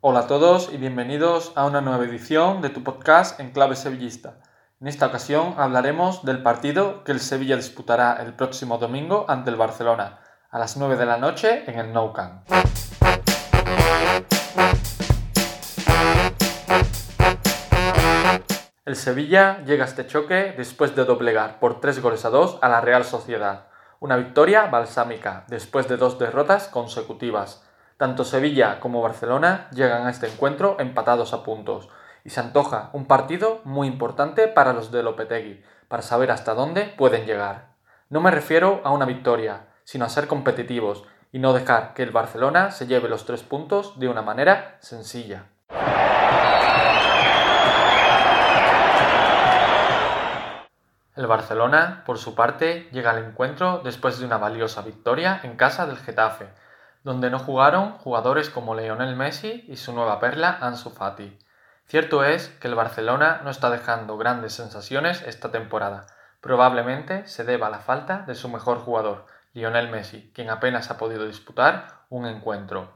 Hola a todos y bienvenidos a una nueva edición de tu podcast en clave sevillista. En esta ocasión hablaremos del partido que el Sevilla disputará el próximo domingo ante el Barcelona a las 9 de la noche en el Nou Camp. El Sevilla llega a este choque después de doblegar por 3 goles a 2 a la Real Sociedad. Una victoria balsámica después de dos derrotas consecutivas. Tanto Sevilla como Barcelona llegan a este encuentro empatados a puntos y se antoja un partido muy importante para los de Lopetegui, para saber hasta dónde pueden llegar. No me refiero a una victoria, sino a ser competitivos y no dejar que el Barcelona se lleve los tres puntos de una manera sencilla. El Barcelona, por su parte, llega al encuentro después de una valiosa victoria en casa del Getafe, donde no jugaron jugadores como Lionel Messi y su nueva perla Ansu Fati. Cierto es que el Barcelona no está dejando grandes sensaciones esta temporada. Probablemente se deba a la falta de su mejor jugador, Lionel Messi, quien apenas ha podido disputar un encuentro.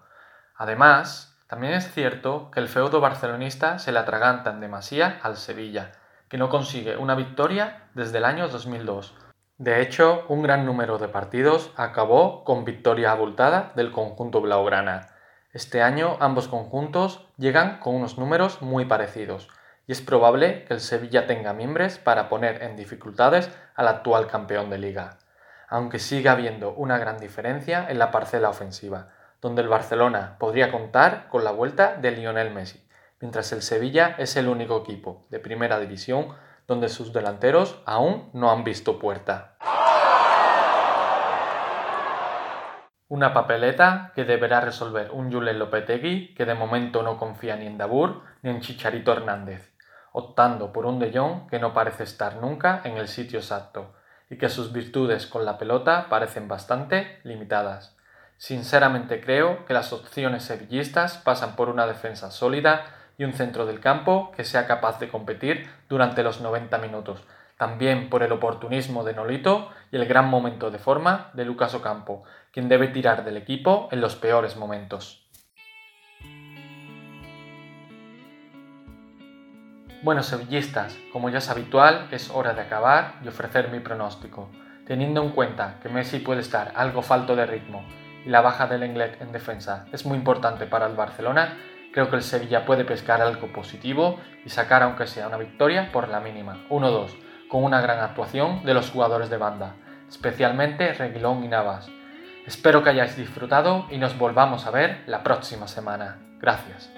Además, también es cierto que el feudo barcelonista se le atraganta en demasía al Sevilla, que no consigue una victoria desde el año 2002. De hecho, un gran número de partidos acabó con victoria abultada del conjunto blaugrana. Este año ambos conjuntos llegan con unos números muy parecidos, y es probable que el Sevilla tenga miembros para poner en dificultades al actual campeón de liga, aunque siga habiendo una gran diferencia en la parcela ofensiva, donde el Barcelona podría contar con la vuelta de Lionel Messi, mientras el Sevilla es el único equipo de primera división donde sus delanteros aún no han visto puerta. Una papeleta que deberá resolver un Julen Lopetegui que de momento no confía ni en Dabur ni en Chicharito Hernández, optando por un De Jong que no parece estar nunca en el sitio exacto y que sus virtudes con la pelota parecen bastante limitadas. Sinceramente creo que las opciones sevillistas pasan por una defensa sólida y un centro del campo que sea capaz de competir durante los 90 minutos, también por el oportunismo de Nolito y el gran momento de forma de Lucas Ocampo, quien debe tirar del equipo en los peores momentos. Bueno, sevillistas, como ya es habitual, es hora de acabar y ofrecer mi pronóstico. Teniendo en cuenta que Messi puede estar algo falto de ritmo y la baja del Englet en defensa es muy importante para el Barcelona, Creo que el Sevilla puede pescar algo positivo y sacar aunque sea una victoria por la mínima, 1-2, con una gran actuación de los jugadores de banda, especialmente Reguilón y Navas. Espero que hayáis disfrutado y nos volvamos a ver la próxima semana. Gracias.